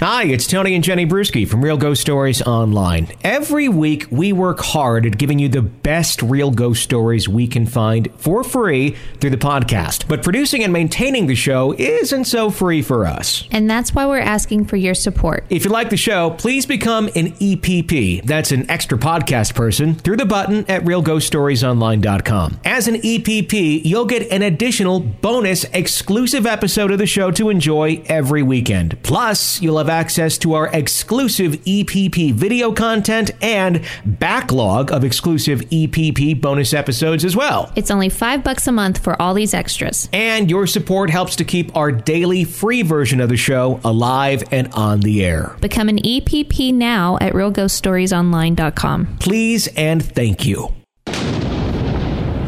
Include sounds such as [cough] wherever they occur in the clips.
Hi, it's Tony and Jenny Brueski from Real Ghost Stories Online. Every week, we work hard at giving you the best real ghost stories we can find for free through the podcast. But producing and maintaining the show isn't so free for us. And that's why we're asking for your support. If you like the show, please become an EPP. That's an extra podcast person through the button at realghoststoriesonline.com. As an EPP, you'll get an additional bonus exclusive episode of the show to enjoy every weekend. Plus, you'll have access to our exclusive EPP video content and backlog of exclusive EPP bonus episodes as well. It's only five bucks a month for all these extras. And your support helps to keep our daily free version of the show alive and on the air. Become an EPP now at realghoststoriesonline.com. Please and thank you.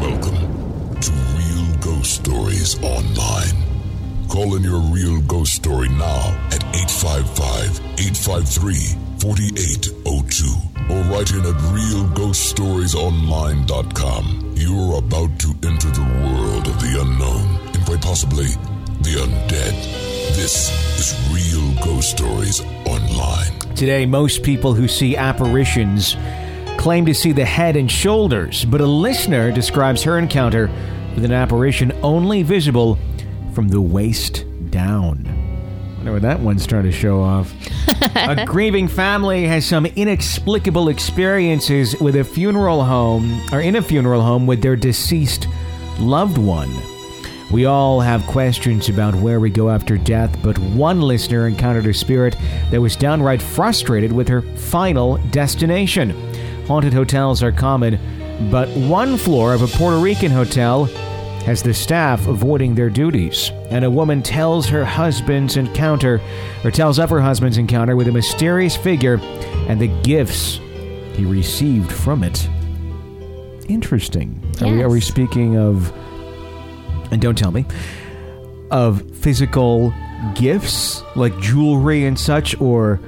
Welcome to Real Ghost Stories Online. Call in your real ghost story now at 855 853 4802 or write in at realghoststoriesonline.com. You're about to enter the world of the unknown and quite possibly the undead. This is Real Ghost Stories Online. Today, most people who see apparitions claim to see the head and shoulders, but a listener describes her encounter with an apparition only visible from the waist down. I wonder what that one's trying to show off. a [laughs] grieving family has some inexplicable experiences with a funeral home, or in a funeral home with their deceased loved one. We all have questions about where we go after death, but one listener encountered a spirit that was downright frustrated with her final destination. Haunted hotels are common, but one floor of a Puerto Rican hotel has the staff avoiding their duties, and a woman tells her husband's encounter, or tells of her husband's encounter with a mysterious figure and the gifts he received from it. Interesting. Are, we, are we speaking of, and don't tell me, of physical gifts like jewelry and such, or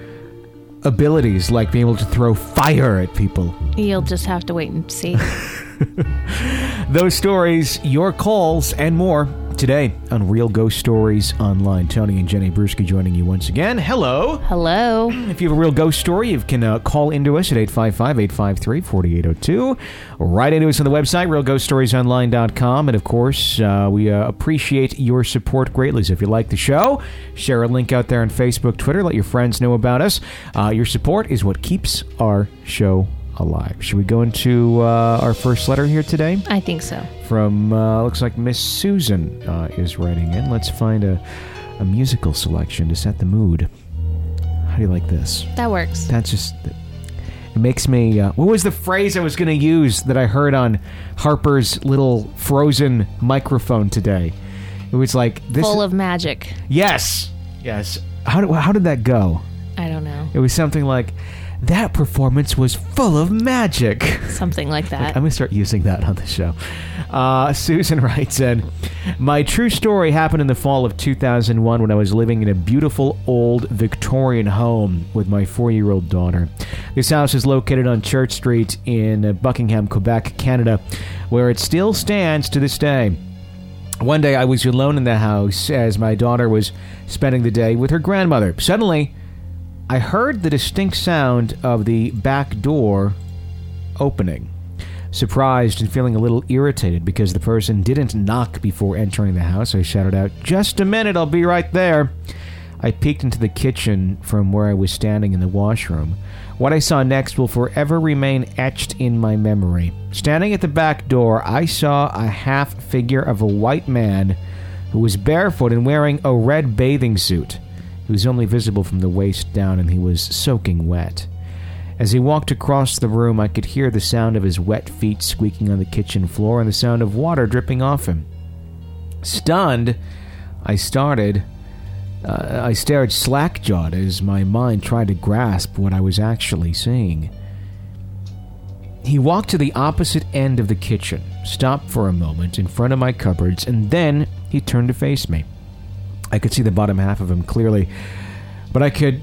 abilities like being able to throw fire at people? You'll just have to wait and see. [laughs] Those stories, your calls, and more today on Real Ghost Stories Online. Tony and Jenny Brueski joining you once again. Hello. Hello. [clears throat] If you have a real ghost story, you can uh, call into us at 855 853 4802. Write into us on the website, realghoststoriesonline.com. And of course, uh, we uh, appreciate your support greatly. So if you like the show, share a link out there on Facebook, Twitter, let your friends know about us. Uh, your support is what keeps our show alive. Should we go into uh, our first letter here today? I think so. from uh, looks like Miss Susan uh, is writing in. Let's find a, a musical selection to set the mood. How do you like this? That works. That's just it makes me. Uh, what was the phrase I was going to use that I heard on Harper's little frozen microphone today? It was like this. Full of magic. yes, yes. How did how did that go? I don't know. It was something like that performance was full of magic. Something like that. I'm going to start using that on the show. Uh, [laughs] Susan writes in My true story happened in the fall of 2001 when I was living in a beautiful old Victorian home with my four year old daughter. This house is located on Church Street in Buckingham, Quebec, Canada, where it still stands to this day. One day I was alone in the house as my daughter was spending the day with her grandmother. Suddenly, I heard the distinct sound of the back door opening. Surprised and feeling a little irritated because the person didn't knock before entering the house, I shouted out, Just a minute, I'll be right there. I peeked into the kitchen from where I was standing in the washroom. What I saw next will forever remain etched in my memory. Standing at the back door, I saw a half figure of a white man who was barefoot and wearing a red bathing suit. He was only visible from the waist down and he was soaking wet. As he walked across the room, I could hear the sound of his wet feet squeaking on the kitchen floor and the sound of water dripping off him. Stunned, I started. Uh, I stared slack jawed as my mind tried to grasp what I was actually seeing. He walked to the opposite end of the kitchen, stopped for a moment in front of my cupboards, and then he turned to face me. I could see the bottom half of him clearly, but I could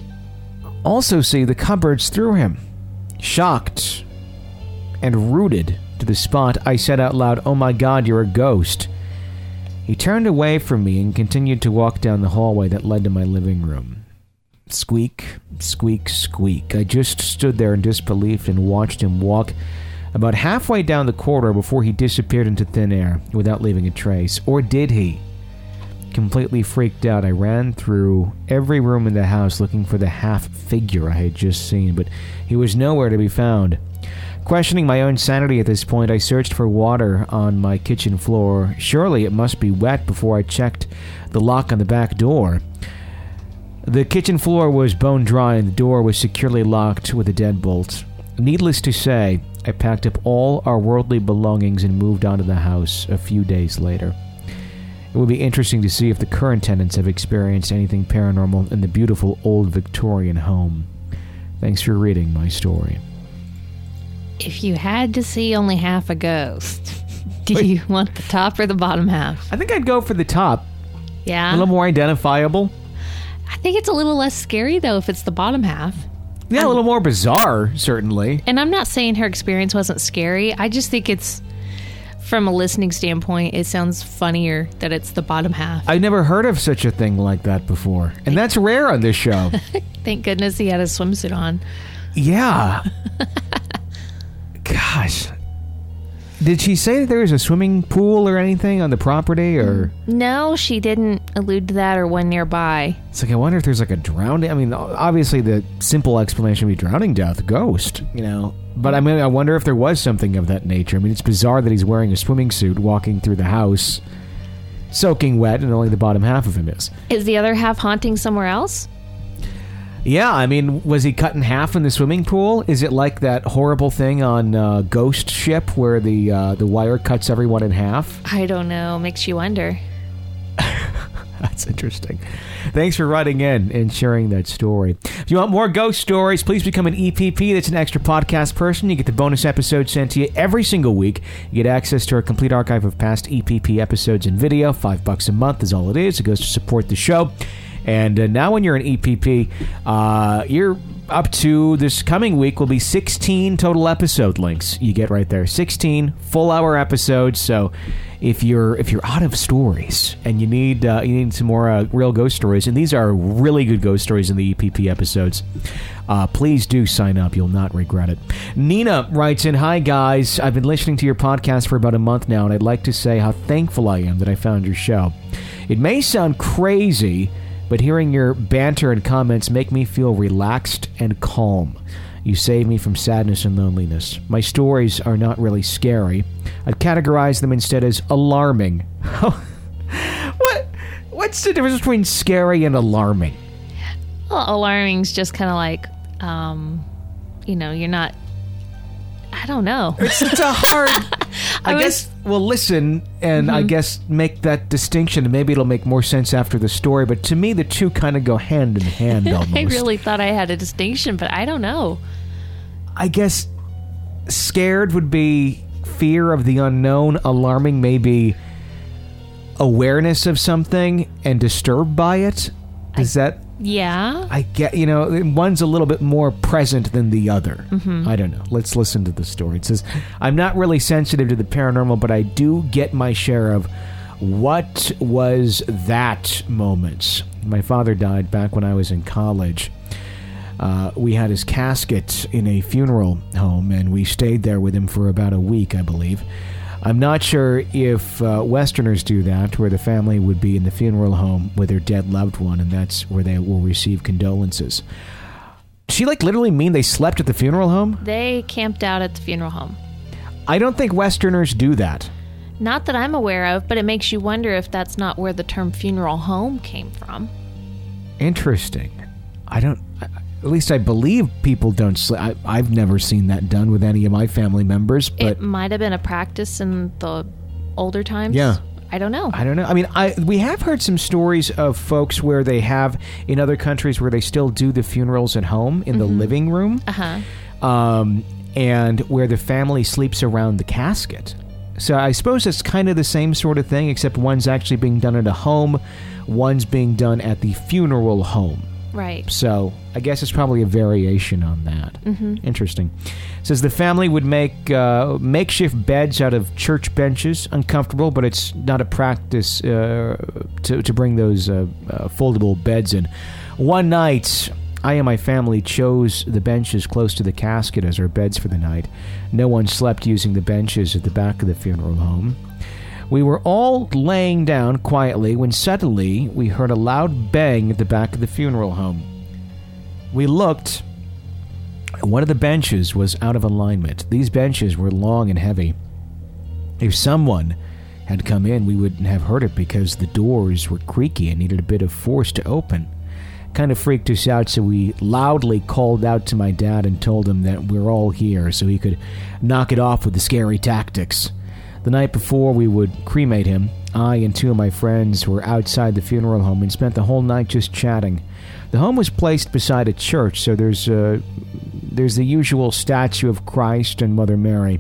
also see the cupboards through him. Shocked and rooted to the spot, I said out loud, Oh my god, you're a ghost. He turned away from me and continued to walk down the hallway that led to my living room. Squeak, squeak, squeak. I just stood there in disbelief and watched him walk about halfway down the corridor before he disappeared into thin air without leaving a trace. Or did he? Completely freaked out, I ran through every room in the house looking for the half figure I had just seen, but he was nowhere to be found. Questioning my own sanity at this point, I searched for water on my kitchen floor. Surely it must be wet before I checked the lock on the back door. The kitchen floor was bone dry and the door was securely locked with a deadbolt. Needless to say, I packed up all our worldly belongings and moved on to the house a few days later. It would be interesting to see if the current tenants have experienced anything paranormal in the beautiful old Victorian home. Thanks for reading my story. If you had to see only half a ghost, [laughs] do you want the top or the bottom half? I think I'd go for the top. Yeah. A little more identifiable. I think it's a little less scary though if it's the bottom half. Yeah, a um, little more bizarre, certainly. And I'm not saying her experience wasn't scary. I just think it's from a listening standpoint, it sounds funnier that it's the bottom half. I've never heard of such a thing like that before. And that's rare on this show. [laughs] Thank goodness he had a swimsuit on. yeah. [laughs] Gosh. Did she say that there was a swimming pool or anything on the property or No, she didn't allude to that or one nearby. It's like I wonder if there's like a drowning. I mean, obviously the simple explanation would be drowning death, ghost, you know. But I mean, I wonder if there was something of that nature. I mean, it's bizarre that he's wearing a swimming suit, walking through the house, soaking wet, and only the bottom half of him is. Is the other half haunting somewhere else? Yeah, I mean, was he cut in half in the swimming pool? Is it like that horrible thing on uh, Ghost Ship where the uh, the wire cuts everyone in half? I don't know. Makes you wonder. [laughs] That's interesting. Thanks for writing in and sharing that story. If you want more ghost stories, please become an EPP. That's an extra podcast person. You get the bonus episode sent to you every single week. You get access to our complete archive of past EPP episodes and video. Five bucks a month is all it is. It goes to support the show. And uh, now, when you're an EPP, uh, you're up to this coming week will be 16 total episode links you get right there 16 full hour episodes so if you're if you're out of stories and you need uh, you need some more uh, real ghost stories and these are really good ghost stories in the epp episodes uh, please do sign up. You'll not regret it. Nina writes in hi guys. I've been listening to your podcast for about a month now and i'd like to say how thankful i am that i found your show. It may sound crazy but hearing your banter and comments make me feel relaxed and calm. You save me from sadness and loneliness. My stories are not really scary. I'd categorize them instead as alarming. [laughs] what? What's the difference between scary and alarming? Well, alarming's just kind of like, um, you know, you're not. I don't know. It's, it's a hard. [laughs] I, I was- guess we'll listen and I mm-hmm. guess make that distinction. and Maybe it'll make more sense after the story. But to me, the two kind of go hand in hand [laughs] almost. I really thought I had a distinction, but I don't know. I guess scared would be fear of the unknown. Alarming may be awareness of something and disturbed by it. Is that Yeah. I get you know one's a little bit more present than the other. I don't know. Let's listen to the story. It says, "I'm not really sensitive to the paranormal, but I do get my share of what was that moments. My father died back when I was in college." Uh, we had his casket in a funeral home, and we stayed there with him for about a week, I believe. I'm not sure if uh, Westerners do that, where the family would be in the funeral home with their dead loved one, and that's where they will receive condolences. She like literally mean they slept at the funeral home? They camped out at the funeral home. I don't think Westerners do that. Not that I'm aware of, but it makes you wonder if that's not where the term funeral home came from. Interesting. I don't. At least I believe people don't sleep. I, I've never seen that done with any of my family members, but it might have been a practice in the older times. Yeah. I don't know. I don't know. I mean, I we have heard some stories of folks where they have in other countries where they still do the funerals at home in the living room, Uh huh. um, and where the family sleeps around the casket. So I suppose it's kind of the same sort of thing, except one's actually being done at a home, one's being done at the funeral home. Right. So I guess it's probably a variation on that. Mm-hmm. Interesting. says the family would make uh, makeshift beds out of church benches, uncomfortable, but it's not a practice uh, to to bring those uh, uh, foldable beds in. One night, I and my family chose the benches close to the casket as our beds for the night. No one slept using the benches at the back of the funeral home. We were all laying down quietly when suddenly we heard a loud bang at the back of the funeral home. We looked. One of the benches was out of alignment. These benches were long and heavy. If someone had come in, we wouldn't have heard it because the doors were creaky and needed a bit of force to open. Kind of freaked us out, so we loudly called out to my dad and told him that we're all here so he could knock it off with the scary tactics. The night before we would cremate him, I and two of my friends were outside the funeral home and spent the whole night just chatting. The home was placed beside a church, so there's uh, there's the usual statue of Christ and Mother Mary.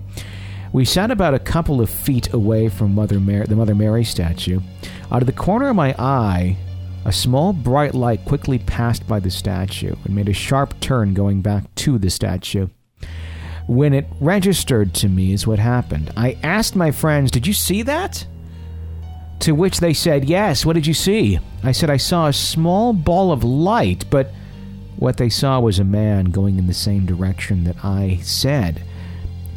We sat about a couple of feet away from Mother Mary, the Mother Mary statue. Out of the corner of my eye, a small bright light quickly passed by the statue and made a sharp turn going back to the statue. When it registered to me is what happened. I asked my friends, Did you see that? To which they said, Yes, what did you see? I said, I saw a small ball of light, but what they saw was a man going in the same direction that I said.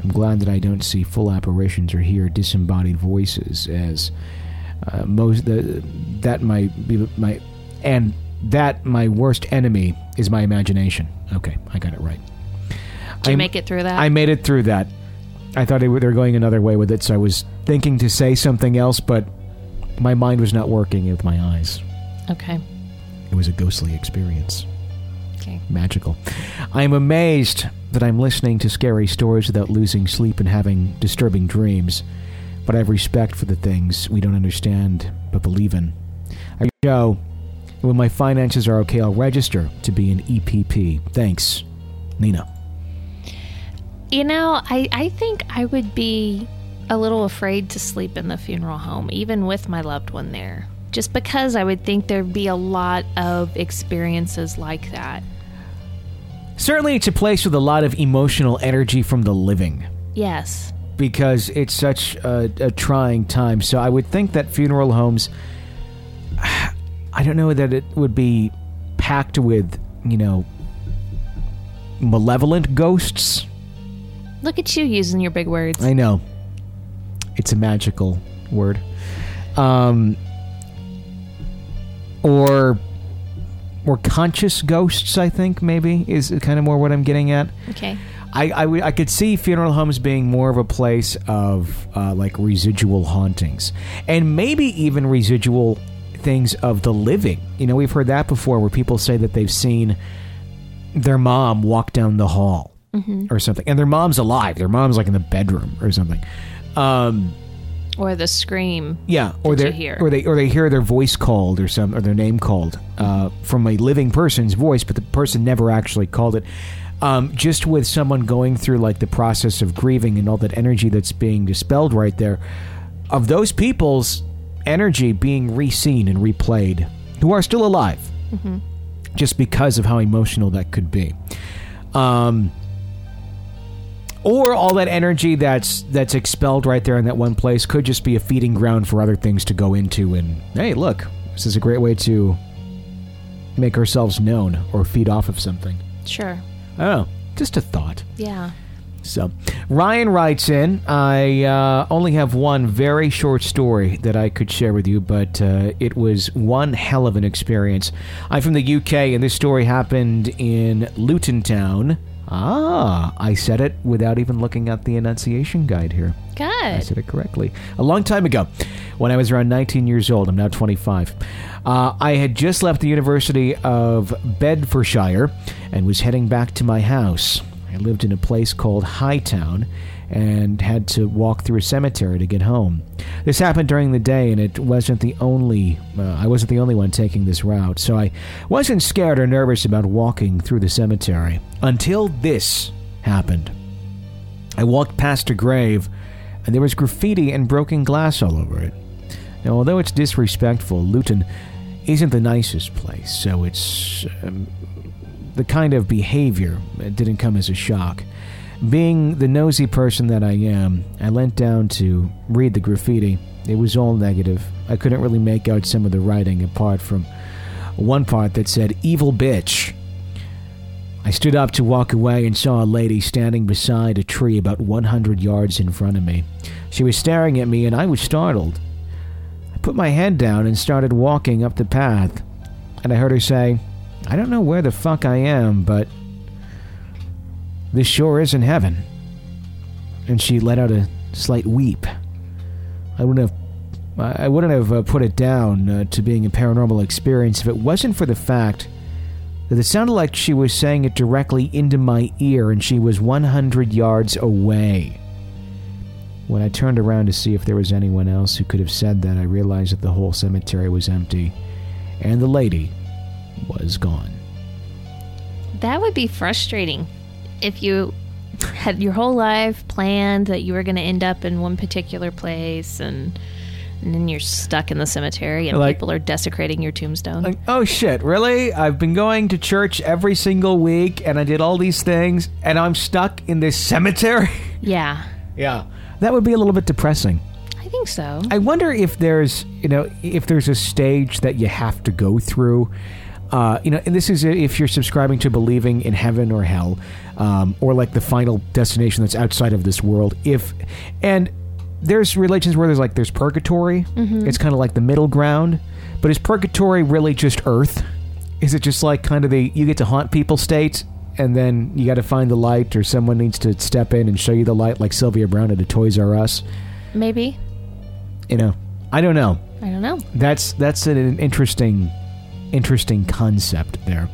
I'm glad that I don't see full apparitions or hear disembodied voices, as uh, most the, that might be my and that my worst enemy is my imagination. Okay, I got it right. Did you I- make it through that? I made it through that. I thought they were, they were going another way with it, so I was thinking to say something else, but my mind was not working with my eyes. okay. It was a ghostly experience. Okay. Magical. I am amazed that I'm listening to scary stories without losing sleep and having disturbing dreams, but I have respect for the things we don't understand but believe in. I show when my finances are okay, I'll register to be an EPP. Thanks, Nina. You know, I, I think I would be a little afraid to sleep in the funeral home, even with my loved one there. Just because I would think there'd be a lot of experiences like that. Certainly, it's a place with a lot of emotional energy from the living. Yes. because it's such a, a trying time. So I would think that funeral homes, [sighs] I don't know that it would be packed with, you know, malevolent ghosts. Look at you using your big words. I know. It's a magical word. Um, or or conscious ghosts, I think maybe is kind of more what I'm getting at. Okay. I, I, I could see funeral homes being more of a place of uh, like residual hauntings and maybe even residual things of the living. You know, we've heard that before where people say that they've seen their mom walk down the hall or something, and their mom's alive. Their mom's like in the bedroom or something. Um, Or the scream. yeah, or they hear. or they or they hear their voice called or some or their name called uh, from a living person's voice, but the person never actually called it. Um, just with someone going through like the process of grieving and all that energy that's being dispelled right there, of those people's energy being re-seen and replayed, who are still alive, just because of how emotional that could be. Um, or all that energy that's that's expelled right there in that one place could just be a feeding ground for other things to go into and hey look this is a great way to make ourselves known or feed off of something Sure. oh just a thought Yeah. so ryan writes in i uh, only have one very short story that i could share with you but uh, it was one hell of an experience i'm from the uk and this story happened in luton town ah i said it without even looking at the enunciation guide here Good. I said it correctly. A long time ago, when I was around 19 years old, I'm now 25. Uh, I had just left the University of Bedfordshire and was heading back to my house. I lived in a place called Hightown and had to walk through a cemetery to get home. This happened during the day, and it wasn't the only. Uh, I wasn't the only one taking this route, so I wasn't scared or nervous about walking through the cemetery until this happened. I walked past a grave, and there was graffiti and broken glass all over it. Now, although it's disrespectful, Luton isn't the nicest place, so it's um, the kind of behavior didn't come as a shock. Being the nosy person that I am, I leant down to read the graffiti. It was all negative. I couldn't really make out some of the writing apart from one part that said "evil bitch." I stood up to walk away and saw a lady standing beside a tree about 100 yards in front of me. She was staring at me and I was startled. I put my head down and started walking up the path, and I heard her say, I don't know where the fuck I am, but this sure isn't heaven. And she let out a slight weep. I wouldn't have I wouldn't have uh, put it down uh, to being a paranormal experience if it wasn't for the fact that it sounded like she was saying it directly into my ear and she was 100 yards away. When I turned around to see if there was anyone else who could have said that, I realized that the whole cemetery was empty and the lady was gone. That would be frustrating if you had your whole life planned that you were going to end up in one particular place and and then you're stuck in the cemetery and Like- people are desecrating your tombstone. Like, oh shit, really? I've been going to church every single week and I did all these things and I'm stuck in this cemetery? [laughs] yeah, Yeah. That would be a little bit depressing. I think so. I wonder if there's, you know, if there's a stage that you have to go through. Uh, you know, and this is if you're subscribing to believing in heaven or hell, um, or like the final destination that's outside of this world. If and there's religions where there's like there's purgatory. It's kind of like the middle ground. But is purgatory really just Earth? Is it just like kind of the you get to haunt people state, and then you got to find the light, or someone needs to step in and show you the light, like Sylvia Browne at a Toys R Us? Maybe. You know, I don't know. I don't know. That's that's an interesting interesting concept there.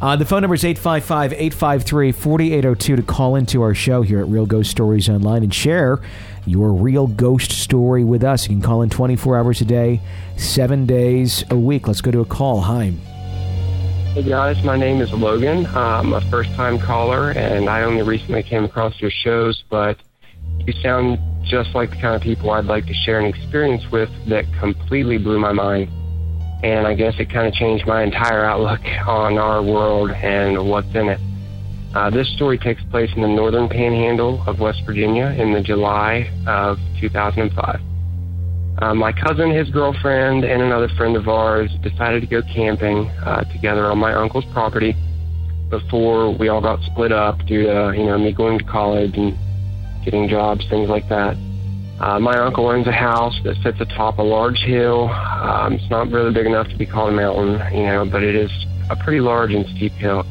Uh, the phone number is 855-853-4802 to call into our show here at Real Ghost Stories Online and share your real ghost story with us. You can call in 24 hours a day, 7 days a week. Let's go to a call. Hi. Hey guys, my name is Logan. I'm a first time caller and I only recently came across your shows, but you sound just like the kind of people I'd like to share an experience with that completely blew my mind. And I guess it kind of changed my entire outlook on our world and what's in it. Uh, this story takes place in the northern panhandle of West Virginia in the July of 2005. Uh, my cousin, his girlfriend, and another friend of ours decided to go camping uh, together on my uncle's property before we all got split up due to you know me going to college and getting jobs, things like that. Uh, my uncle owns a house that sits atop a large hill. Um, it's not really big enough to be called a mountain, you know, but it is a pretty large and steep hill.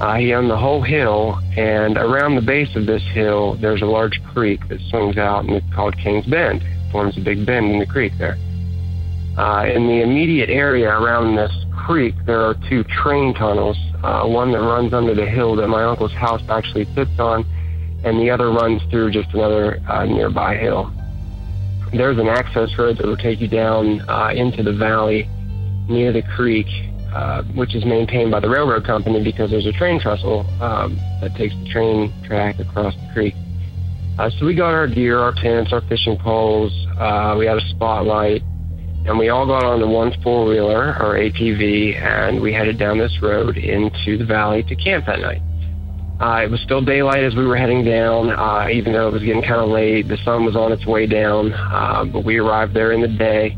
Uh, he owned the whole hill, and around the base of this hill, there's a large creek that swings out, and it's called King's Bend. It forms a big bend in the creek there. Uh, in the immediate area around this creek, there are two train tunnels. Uh, one that runs under the hill that my uncle's house actually sits on, and the other runs through just another uh, nearby hill. There's an access road that will take you down uh, into the valley near the creek, uh, which is maintained by the railroad company because there's a train trestle um, that takes the train track across the creek. Uh, so we got our gear, our tents, our fishing poles. Uh, we had a spotlight, and we all got on the one four wheeler or ATV, and we headed down this road into the valley to camp that night. Uh, it was still daylight as we were heading down, uh, even though it was getting kind of late. The sun was on its way down, uh, but we arrived there in the day,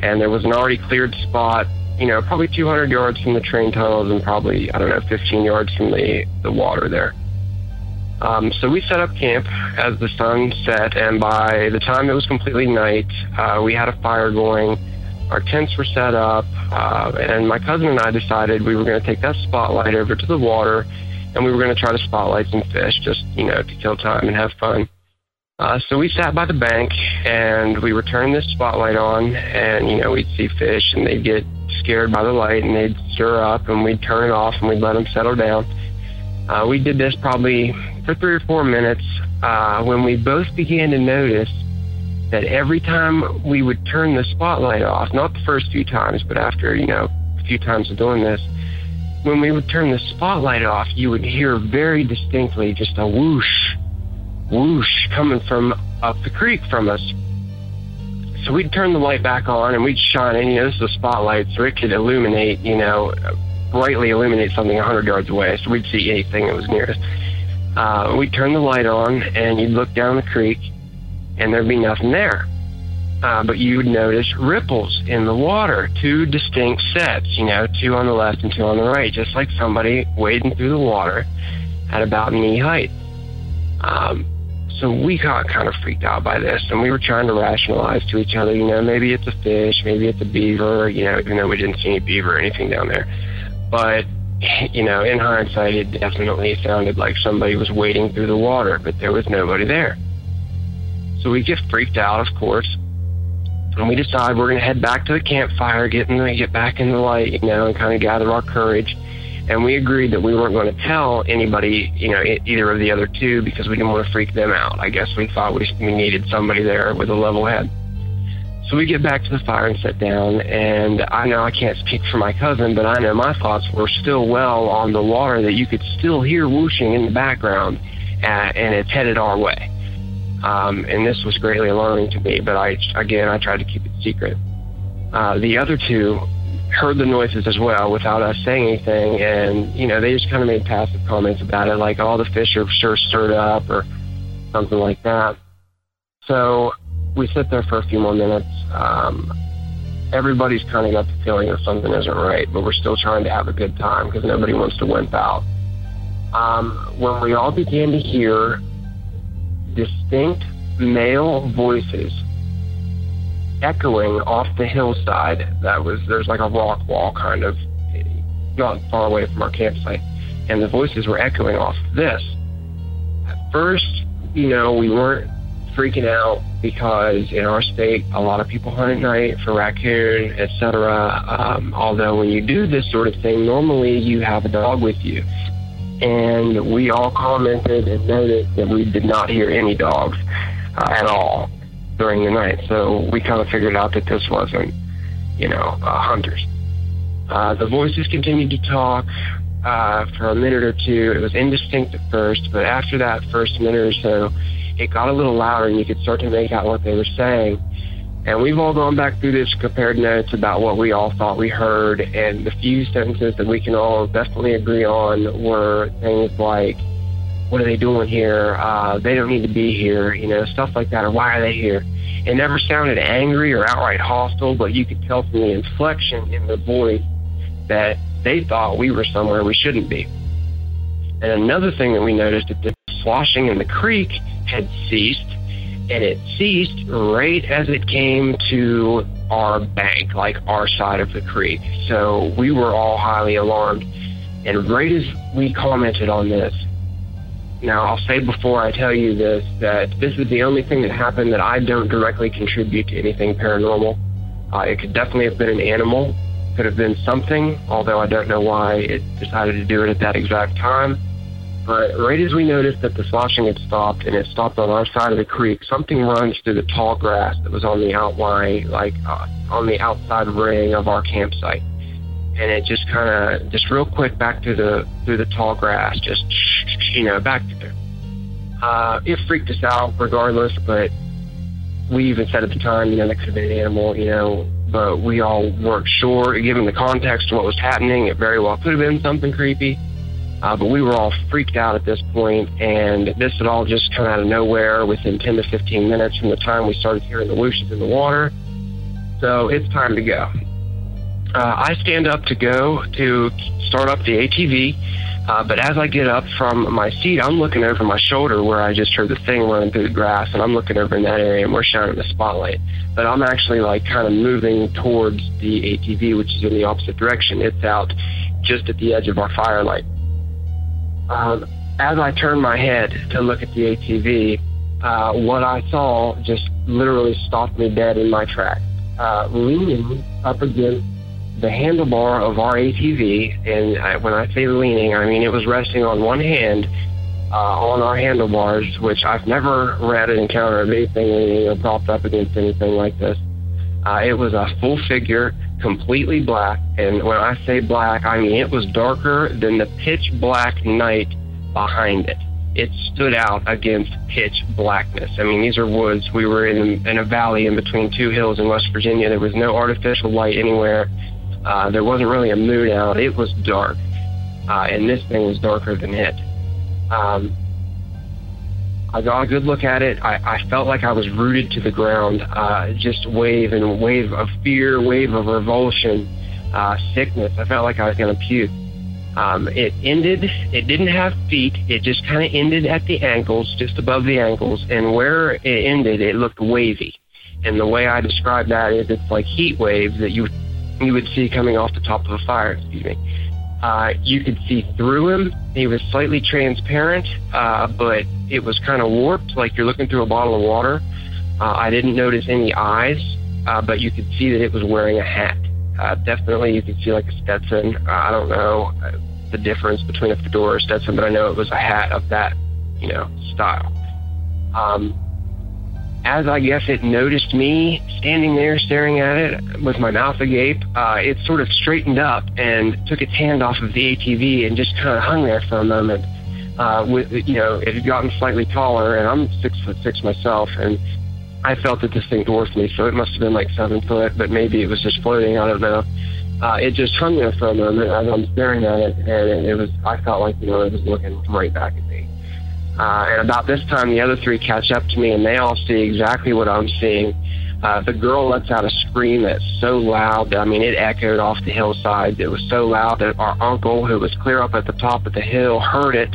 and there was an already cleared spot, you know, probably 200 yards from the train tunnels and probably, I don't know, 15 yards from the, the water there. Um, so we set up camp as the sun set, and by the time it was completely night, uh, we had a fire going. Our tents were set up, uh, and my cousin and I decided we were going to take that spotlight over to the water, and we were going to try to spotlight some fish, just you know, to kill time and have fun. Uh, so we sat by the bank, and we would turn this spotlight on, and you know, we'd see fish, and they'd get scared by the light, and they'd stir up, and we'd turn it off, and we'd let them settle down. Uh, we did this probably for three or four minutes uh, when we both began to notice that every time we would turn the spotlight off, not the first few times, but after, you know, a few times of doing this, when we would turn the spotlight off, you would hear very distinctly just a whoosh, whoosh coming from up the creek from us. So we'd turn the light back on and we'd shine it. You know, this is a spotlight, so it could illuminate, you know, brightly illuminate something 100 yards away, so we'd see anything that was near us. Uh, we'd turn the light on, and you'd look down the creek, and there'd be nothing there. Uh, but you would notice ripples in the water, two distinct sets, you know, two on the left and two on the right, just like somebody wading through the water at about knee height. Um, so we got kind of freaked out by this, and we were trying to rationalize to each other, you know, maybe it's a fish, maybe it's a beaver, you know, even though we didn't see any beaver or anything down there. But, [laughs] you know, in hindsight, it definitely sounded like somebody was wading through the water, but there was nobody there. So we get freaked out, of course, and we decide we're going to head back to the campfire, get in the, get back in the light, you know, and kind of gather our courage and we agreed that we weren't going to tell anybody, you know, either of the other two because we didn't want to freak them out. I guess we thought we, we needed somebody there with a level head. So we get back to the fire and sit down, and I know I can't speak for my cousin, but I know my thoughts were still well on the water that you could still hear whooshing in the background, uh, and it's headed our way. Um, and this was greatly alarming to me, but I, again, I tried to keep it secret. Uh, the other two heard the noises as well without us saying anything. And, you know, they just kind of made passive comments about it, like, all oh, the fish are sure stirred up or something like that. So we sit there for a few more minutes. Um, everybody's kind of got the feeling that something isn't right, but we're still trying to have a good time because nobody wants to wimp out. Um, when we all began to hear distinct male voices echoing off the hillside. That was there's like a rock wall kind of not far away from our campsite, and the voices were echoing off this. At first, you know, we weren't freaking out because in our state, a lot of people hunt at night for raccoon, etc. Um, although when you do this sort of thing, normally you have a dog with you. And we all commented and noted that we did not hear any dogs uh, at all during the night. So we kind of figured out that this wasn't, you know, uh, hunters. Uh, the voices continued to talk uh, for a minute or two. It was indistinct at first, but after that first minute or so, it got a little louder and you could start to make out what they were saying. And we've all gone back through this compared notes about what we all thought we heard, and the few sentences that we can all definitely agree on were things like, what are they doing here? Uh, they don't need to be here, you know, stuff like that, or why are they here? It never sounded angry or outright hostile, but you could tell from the inflection in the voice that they thought we were somewhere we shouldn't be. And another thing that we noticed that the sloshing in the creek had ceased, and it ceased right as it came to our bank, like our side of the creek. So we were all highly alarmed. And right as we commented on this, now, I'll say before I tell you this that this is the only thing that happened that I don't directly contribute to anything paranormal. Uh, it could definitely have been an animal, could have been something, although I don't know why it decided to do it at that exact time. But right as we noticed that the sloshing had stopped and it stopped on our side of the creek, something runs through the tall grass that was on the outline, like uh, on the outside ring of our campsite and it just kind of just real quick back through the through the tall grass, just you know back there. Uh, it freaked us out regardless, but we even said at the time, you know, that could have been an animal, you know, but we all weren't sure. Given the context of what was happening, it very well could have been something creepy. Uh, but we were all freaked out at this point, and this had all just come out of nowhere within 10 to 15 minutes from the time we started hearing the whooshes in the water. So it's time to go. Uh, I stand up to go to start up the ATV, uh, but as I get up from my seat, I'm looking over my shoulder where I just heard the thing running through the grass, and I'm looking over in that area, and we're shining the spotlight. But I'm actually like kind of moving towards the ATV, which is in the opposite direction. It's out just at the edge of our firelight. Um, as I turn my head to look at the ATV, uh, what I saw just literally stopped me dead in my tracks. Uh, leaning up against the handlebar of our ATV, and I, when I say leaning, I mean it was resting on one hand uh, on our handlebars, which I've never read an encounter of anything leaning or propped up against anything like this. Uh, it was a full figure, completely black, and when I say black, I mean it was darker than the pitch black night behind it. It stood out against pitch blackness. I mean, these are woods. We were in, in a valley in between two hills in West Virginia. There was no artificial light anywhere. Uh, there wasn't really a moon out. It was dark, uh, and this thing was darker than it. Um, I got a good look at it. I, I felt like I was rooted to the ground. Uh, just wave and wave of fear, wave of revulsion, uh, sickness. I felt like I was going to puke. Um, it ended. It didn't have feet. It just kind of ended at the ankles, just above the ankles, and where it ended, it looked wavy. And the way I describe that is, it's like heat waves that you you would see coming off the top of a fire. Excuse me. Uh, you could see through him. He was slightly transparent, uh, but it was kind of warped, like you're looking through a bottle of water. Uh, I didn't notice any eyes, uh, but you could see that it was wearing a hat. Uh, definitely, you could see like a Stetson. Uh, I don't know uh, the difference between a fedora or Stetson, but I know it was a hat of that, you know, style. Um, as I guess it noticed me standing there staring at it with my mouth agape, uh, it sort of straightened up and took its hand off of the ATV and just kind of hung there for a moment. Uh, with you know, it had gotten slightly taller, and I'm six foot six myself, and I felt that this thing dwarfed me, so it must have been like seven foot, but maybe it was just floating. I don't know. Uh, it just hung there for a moment as I'm staring at it, and it, was. I felt like you know it was looking right back at me. Uh, and about this time, the other three catch up to me, and they all see exactly what I'm seeing. Uh, the girl lets out a scream that's so loud. That, I mean, it echoed off the hillside. It was so loud that our uncle, who was clear up at the top of the hill, heard it,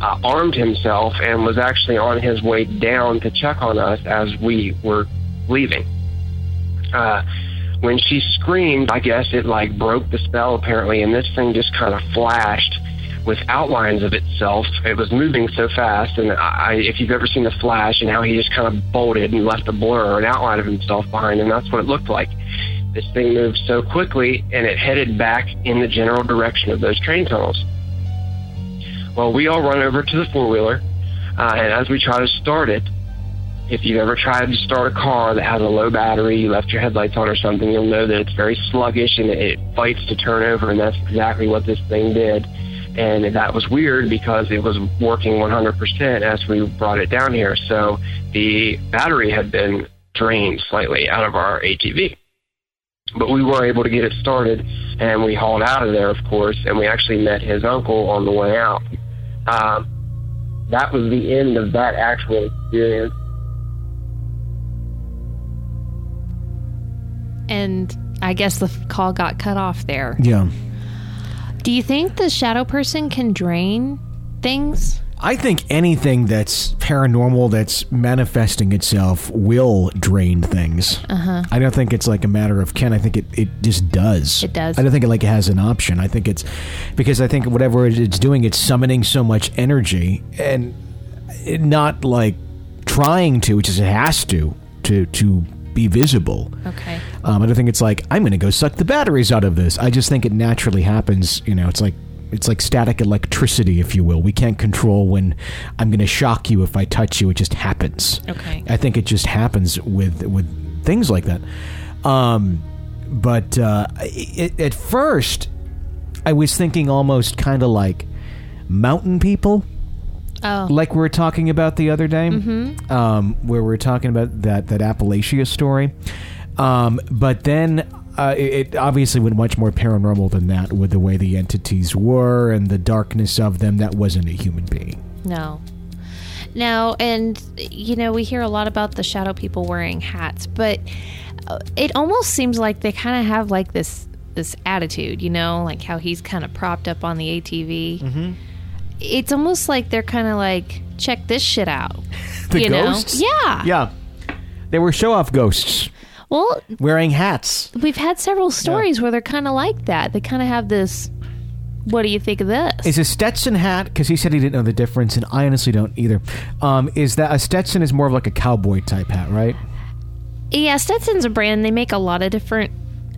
uh, armed himself, and was actually on his way down to check on us as we were leaving. Uh, when she screamed, I guess it like broke the spell apparently, and this thing just kind of flashed with outlines of itself. It was moving so fast, and I, if you've ever seen the Flash and how he just kind of bolted and left a blur, an outline of himself behind him, that's what it looked like. This thing moved so quickly, and it headed back in the general direction of those train tunnels. Well, we all run over to the four wheeler, uh, and as we try to start it, if you've ever tried to start a car that has a low battery, you left your headlights on or something, you'll know that it's very sluggish and it fights to turn over, and that's exactly what this thing did and that was weird because it was working 100% as we brought it down here. So the battery had been drained slightly out of our ATV. But we were able to get it started, and we hauled out of there, of course, and we actually met his uncle on the way out. Um, that was the end of that actual experience. And I guess the call got cut off there. Yeah. Do you think the shadow person can drain things? I think anything that's paranormal that's manifesting itself will drain things. Uh-huh. I don't think it's like a matter of can. I think it, it just does. It does. I don't think it like it has an option. I think it's because I think whatever it's doing, it's summoning so much energy and it not like trying to, which is it has to to to be visible. Okay. Um, I don't think it's like I'm going to go suck the batteries out of this. I just think it naturally happens. You know, it's like it's like static electricity, if you will. We can't control when I'm going to shock you if I touch you. It just happens. Okay. I think it just happens with with things like that. Um, but uh, it, at first, I was thinking almost kind of like mountain people Oh. like we were talking about the other day, um, where we were talking about that that Appalachia story. Um, but then uh, it, it obviously went much more paranormal than that, with the way the entities were and the darkness of them. That wasn't a human being. No. No, and you know, we hear a lot about the shadow people wearing hats, but uh, it almost seems like they kind of have like this this attitude, you know, like how he's kind of propped up on the ATV. Mm-hmm. It's almost like they're kind of like, check this shit out. [laughs] The you ghosts? know? Yeah. Yeah, they were show off ghosts Well, wearing hats. we've had several stories where they're kind of like that. They kind of have this. What do you think of this? Is a Stetson hat because he said he didn't know the difference, and I honestly don't either. Um, is that a Stetson is more of like a cowboy type hat, right? Yeah, Stetson's a brand. They make a lot of different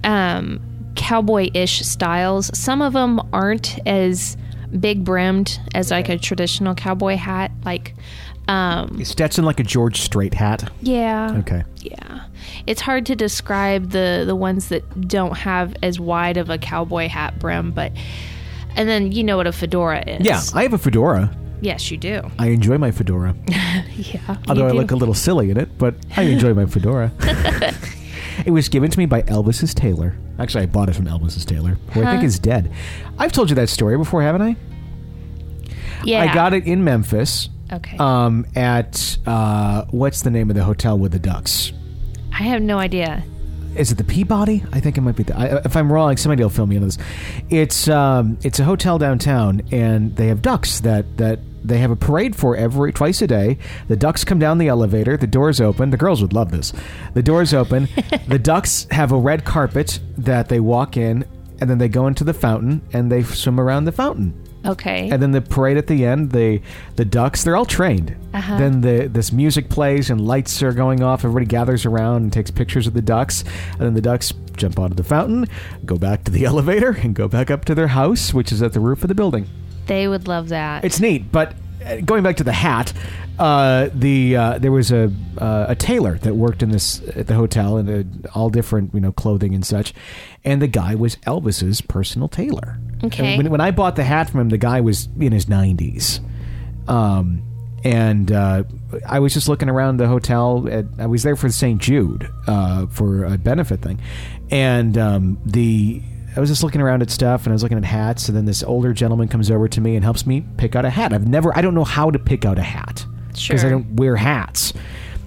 um, cowboy-ish styles. Some of them aren't as big brimmed as like a traditional cowboy hat. Like, um, Is Stetson like a George Strait hat? yeah, Okay. yeah. It's hard to describe the the ones that don't have as wide of a cowboy hat brim, but and then you know what a fedora is. Yeah, I have a fedora. yes, you do. I enjoy my fedora. [laughs] Yeah, Although I look a little silly in it, but I enjoy my fedora. [laughs] it was given to me by Elvis's tailor. Actually, I bought it from Elvis's tailor, who I think is dead. I've told you that story before, haven't I? yeah. I got it in Memphis. Okay. um, at uh, what's the name of the hotel with the ducks? I have no idea. Is it the Peabody? I think it might be. The, I, if I'm wrong, somebody will fill me in on this. It's um, it's a hotel downtown, and they have ducks that that they have a parade for every twice a day. The ducks come down the elevator. The doors open. The girls would love this. The doors open. [laughs] the ducks have a red carpet that they walk in, and then they go into the fountain and they swim around the fountain. Okay. And then the parade at the end, the the ducks, they're all trained. Uh-huh. Then the this music plays and lights are going off. Everybody gathers around and takes pictures of the ducks. And then the ducks jump out of the fountain, go back to the [laughs] elevator, and go back up to their house, which is at the roof of the building. they would love that. It's neat, but uh, going back to the hat, uh, the uh, there was a uh, a tailor that worked in this at the hotel and uh, all different you know clothing and such, and the guy was Elvis's personal tailor. Okay. And when, when I bought the hat from him, the guy was in his nineties, um, and uh, I was just looking around the hotel. At, I was there for St. Jude uh, for a benefit thing, and um, the I was just looking around at stuff and I was looking at hats, and then this older gentleman comes over to me and helps me pick out a hat. I've never, I don't know how to pick out a hat because I don't wear hats.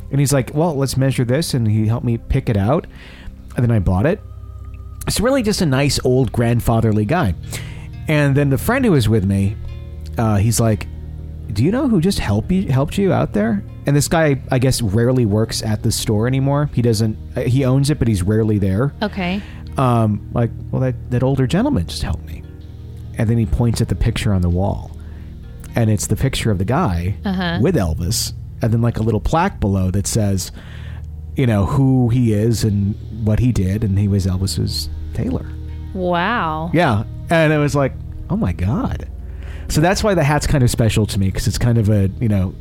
And he's like, "Well, let's measure this," and he helped me pick it out, and then I bought it. It's really just a nice old grandfatherly guy. And then the friend who was with me, uh, he's like, "Do you know who just helped you helped you out there?" And this guy, I guess, rarely works at the store anymore. He doesn't. uh, He owns it, but he's rarely there. okay. Um, like, well, that that older gentleman just helped me. And then he points at the picture on the wall, and it's the picture of the guy Uh-huh. with Elvis, and then like a little plaque below that says, you know, who he is and what he did, and he was Elvis's tailor. Wow. Yeah, and it was like, oh my god. So that's why the hat's kind of special to me because it's kind of a you know,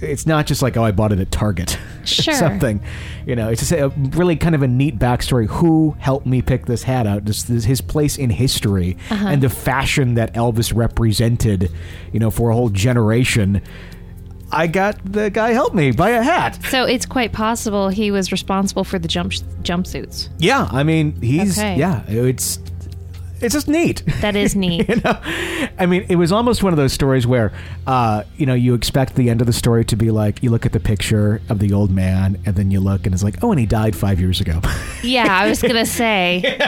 it's not just like oh I bought it at Target, [laughs] Sure. something. You know, it's just a really kind of a neat backstory. Who helped me pick this hat out? Just this, his place in history uh-huh. and the fashion that Elvis represented. You know, for a whole generation. I got the guy help me buy a hat. So it's quite possible he was responsible for the jump jumpsuits. Yeah, I mean he's Okay. yeah. It's it's just neat. That is [laughs] neat. you know? I mean it was almost one of those stories where uh, you know you expect the end of the story to be like you look at the picture of the old man and then you look and it's like oh and he died five years ago. [laughs] Yeah, I was gonna say.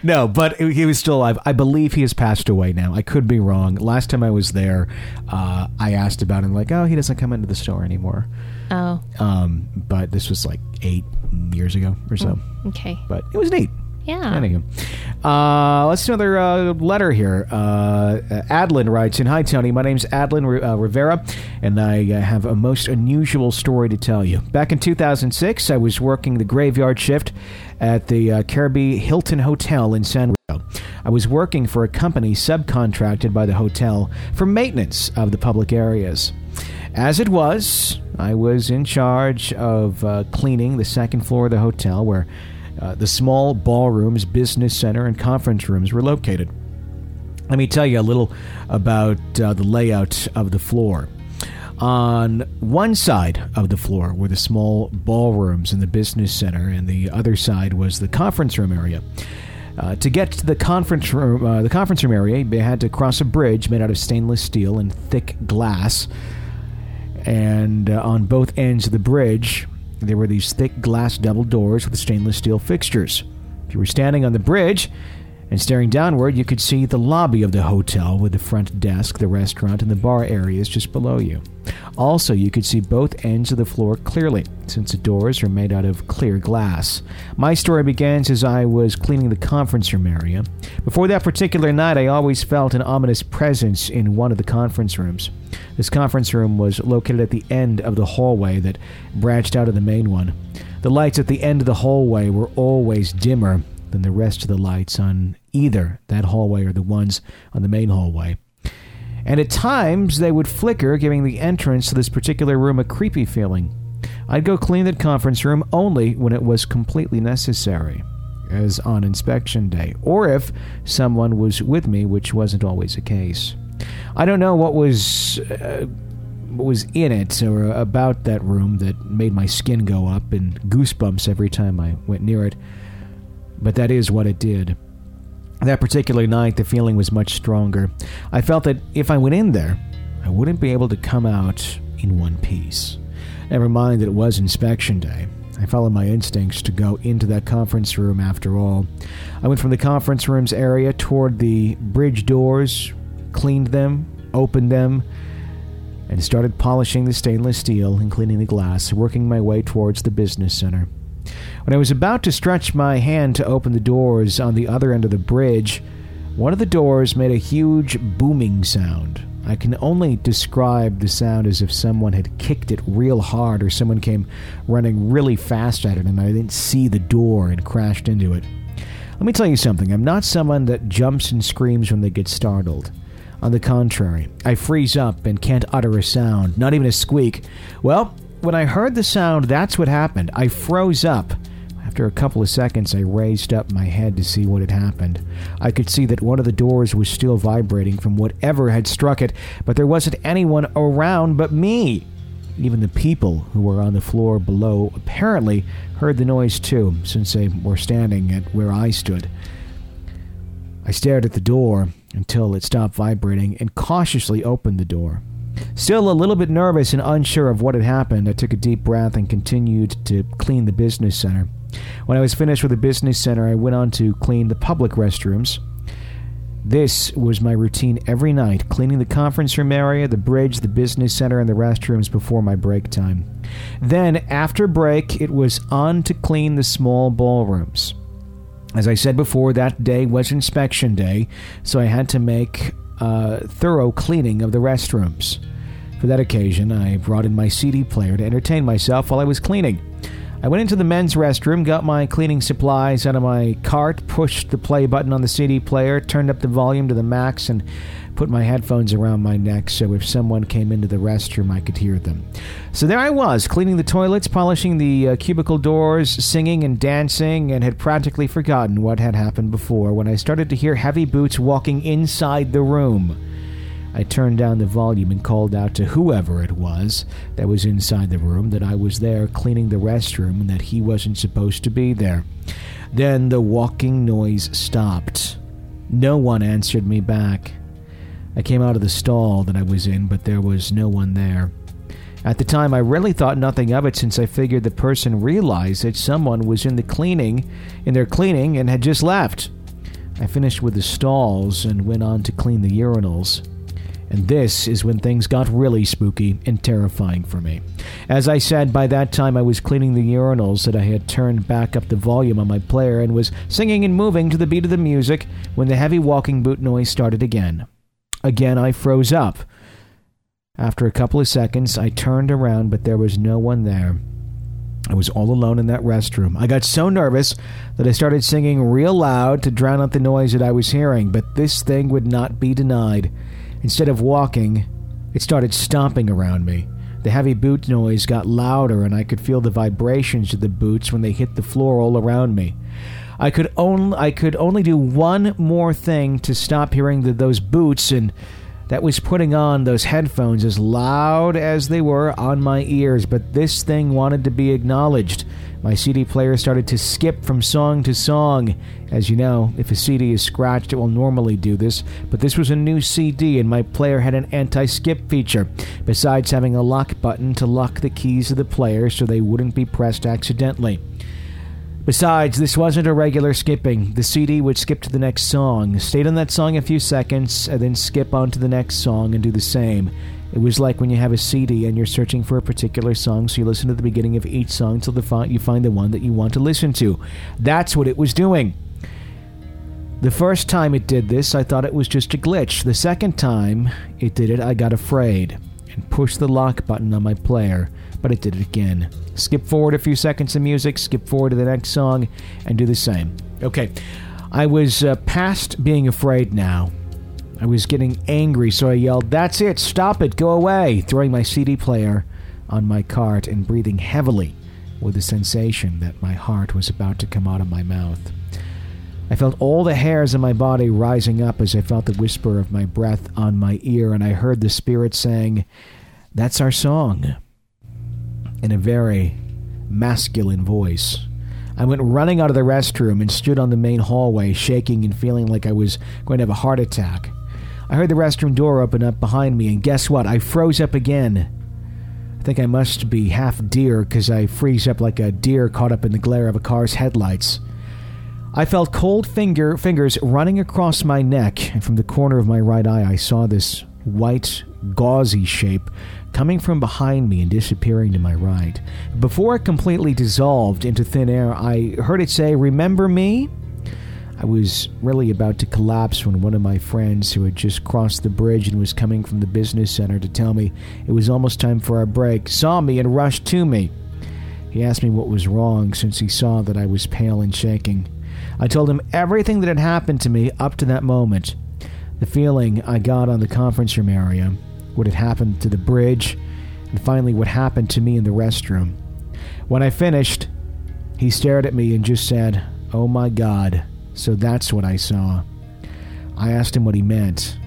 [laughs] no but he was still alive. I believe he has passed away now. I could be wrong. Last time i was there uh, i asked about him like oh he doesn't come into the store anymore. Oh, um, but this was like eight years ago or so. Okay. but it was neat Yeah. Anywho, uh, let's do another uh, letter here. Uh, Adlin writes in Hi, Tony. My name's Adlin uh, Rivera, and I uh, have a most unusual story to tell you. Back in 2006, I was working the graveyard shift at the uh, Caribbean Hilton Hotel in San Diego. I was working for a company subcontracted by the hotel for maintenance of the public areas. As it was, I was in charge of uh, cleaning the second floor of the hotel where uh, the small ballrooms, business center, and conference rooms were located. Let me tell you a little about uh, the layout of the floor. On one side of the floor were the small ballrooms and the business center, and the other side was the conference room area. Uh, to get to the conference room, uh, the conference room area, they had to cross a bridge made out of stainless steel and thick glass. And uh, on both ends of the bridge, there were these thick glass double doors with stainless steel fixtures. If you were standing on the bridge and staring downward, you could see the lobby of the hotel with the front desk, the restaurant, and the bar areas just below you. Also, you could see both ends of the floor clearly, since the doors are made out of clear glass. My story begins as I was cleaning the conference room area. Before that particular night, I always felt an ominous presence in one of the conference rooms. This conference room was located at the end of the hallway that branched out of the main one. The lights at the end of the hallway were always dimmer than the rest of the lights on either that hallway or the ones on the main hallway. And at times they would flicker, giving the entrance to this particular room a creepy feeling. I'd go clean that conference room only when it was completely necessary, as on inspection day, or if someone was with me, which wasn't always the case. I don't know what was uh, what was in it or about that room that made my skin go up and goosebumps every time I went near it, but that is what it did. That particular night, the feeling was much stronger. I felt that if I went in there, I wouldn't be able to come out in one piece. Never mind that it was inspection day. I followed my instincts to go into that conference room after all. I went from the conference room's area toward the bridge doors, cleaned them, opened them, and started polishing the stainless steel and cleaning the glass, working my way towards the business center. When I was about to stretch my hand to open the doors on the other end of the bridge, one of the doors made a huge booming sound. I can only describe the sound as if someone had kicked it real hard or someone came running really fast at it and I didn't see the door and crashed into it. Let me tell you something. I'm not someone that jumps and screams when they get startled. On the contrary, I freeze up and can't utter a sound, not even a squeak. Well, when I heard the sound, that's what happened. I froze up. After a couple of seconds, I raised up my head to see what had happened. I could see that one of the doors was still vibrating from whatever had struck it, but there wasn't anyone around but me. Even the people who were on the floor below apparently heard the noise too, since they were standing at where I stood. I stared at the door until it stopped vibrating and cautiously opened the door. Still a little bit nervous and unsure of what had happened, I took a deep breath and continued to clean the business center. When I was finished with the business center, I went on to clean the public restrooms. This was my routine every night, cleaning the conference room area, the bridge, the business center, and the restrooms before my break time. Then, after break, it was on to clean the small ballrooms. As I said before, that day was inspection day, so I had to make a thorough cleaning of the restrooms. For that occasion, I brought in my CD player to entertain myself while I was cleaning. I went into the men's restroom, got my cleaning supplies out of my cart, pushed the play button on the CD player, turned up the volume to the max, and put my headphones around my neck so if someone came into the restroom, I could hear them. So there I was, cleaning the toilets, polishing the uh, cubicle doors, singing and dancing, and had practically forgotten what had happened before when I started to hear heavy boots walking inside the room. I turned down the volume and called out to whoever it was that was inside the room that I was there cleaning the restroom and that he wasn't supposed to be there. Then the walking noise stopped. No one answered me back. I came out of the stall that I was in, but there was no one there. At the time, I really thought nothing of it since I figured the person realized that someone was in the cleaning, in their cleaning, and had just left. I finished with the stalls and went on to clean the urinals. And this is when things got really spooky and terrifying for me. As I said, by that time I was cleaning the urinals that I had turned back up the volume on my player and was singing and moving to the beat of the music when the heavy walking boot noise started again. Again, I froze up. After a couple of seconds, I turned around, but there was no one there. I was all alone in that restroom. I got so nervous that I started singing real loud to drown out the noise that I was hearing, but this thing would not be denied. Instead of walking, it started stomping around me. The heavy boot noise got louder, and I could feel the vibrations of the boots when they hit the floor all around me. I could only I could only do one more thing to stop hearing the, those boots, and that was putting on those headphones as loud as they were on my ears. But this thing wanted to be acknowledged. My CD player started to skip from song to song. As you know, if a CD is scratched, it will normally do this, but this was a new CD and my player had an anti skip feature, besides having a lock button to lock the keys of the player so they wouldn't be pressed accidentally. Besides, this wasn't a regular skipping. The CD would skip to the next song, stay on that song a few seconds, and then skip on to the next song and do the same. It was like when you have a CD and you're searching for a particular song, so you listen to the beginning of each song until you find the one that you want to listen to. That's what it was doing. The first time it did this, I thought it was just a glitch. The second time it did it, I got afraid and pushed the lock button on my player, but it did it again. Skip forward a few seconds of music, skip forward to the next song, and do the same. Okay, I was uh, past being afraid now. I was getting angry, so I yelled, That's it, stop it, go away, throwing my CD player on my cart and breathing heavily with the sensation that my heart was about to come out of my mouth. I felt all the hairs in my body rising up as I felt the whisper of my breath on my ear, and I heard the Spirit saying, That's our song, in a very masculine voice. I went running out of the restroom and stood on the main hallway, shaking and feeling like I was going to have a heart attack. I heard the restroom door open up behind me, and guess what? I froze up again. I think I must be half deer because I freeze up like a deer caught up in the glare of a car's headlights. I felt cold finger fingers running across my neck, and from the corner of my right eye, I saw this white, gauzy shape coming from behind me and disappearing to my right. Before it completely dissolved into thin air, I heard it say, Remember me? I was really about to collapse when one of my friends, who had just crossed the bridge and was coming from the business center to tell me it was almost time for our break, saw me and rushed to me. He asked me what was wrong since he saw that I was pale and shaking. I told him everything that had happened to me up to that moment. The feeling I got on the conference room area, what had happened to the bridge, and finally what happened to me in the restroom. When I finished, he stared at me and just said, Oh my God. So that's what I saw. I asked him what he meant,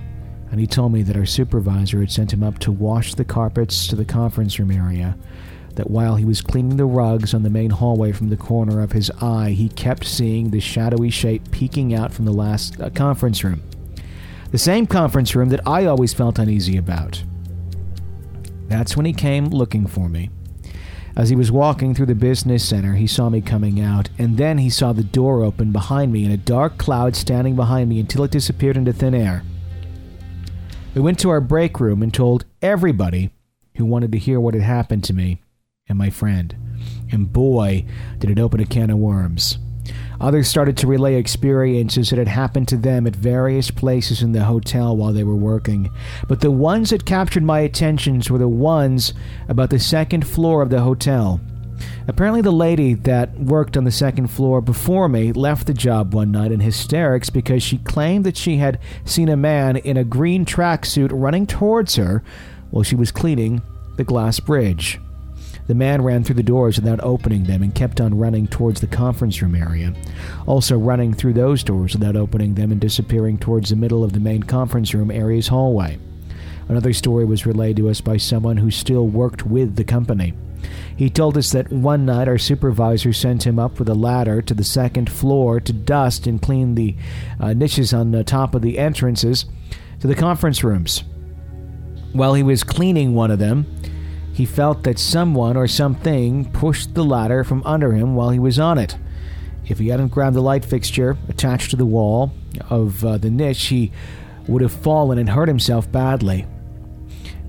and he told me that our supervisor had sent him up to wash the carpets to the conference room area. That while he was cleaning the rugs on the main hallway from the corner of his eye, he kept seeing the shadowy shape peeking out from the last uh, conference room. The same conference room that I always felt uneasy about. That's when he came looking for me. As he was walking through the business center, he saw me coming out, and then he saw the door open behind me and a dark cloud standing behind me until it disappeared into thin air. We went to our break room and told everybody who wanted to hear what had happened to me and my friend. And boy, did it open a can of worms. Others started to relay experiences that had happened to them at various places in the hotel while they were working. But the ones that captured my attentions were the ones about the second floor of the hotel. Apparently, the lady that worked on the second floor before me left the job one night in hysterics because she claimed that she had seen a man in a green tracksuit running towards her while she was cleaning the glass bridge. The man ran through the doors without opening them and kept on running towards the conference room area, also running through those doors without opening them and disappearing towards the middle of the main conference room area's hallway. Another story was relayed to us by someone who still worked with the company. He told us that one night our supervisor sent him up with a ladder to the second floor to dust and clean the uh, niches on the top of the entrances to the conference rooms. While he was cleaning one of them, he felt that someone or something pushed the ladder from under him while he was on it. If he hadn't grabbed the light fixture attached to the wall of uh, the niche, he would have fallen and hurt himself badly.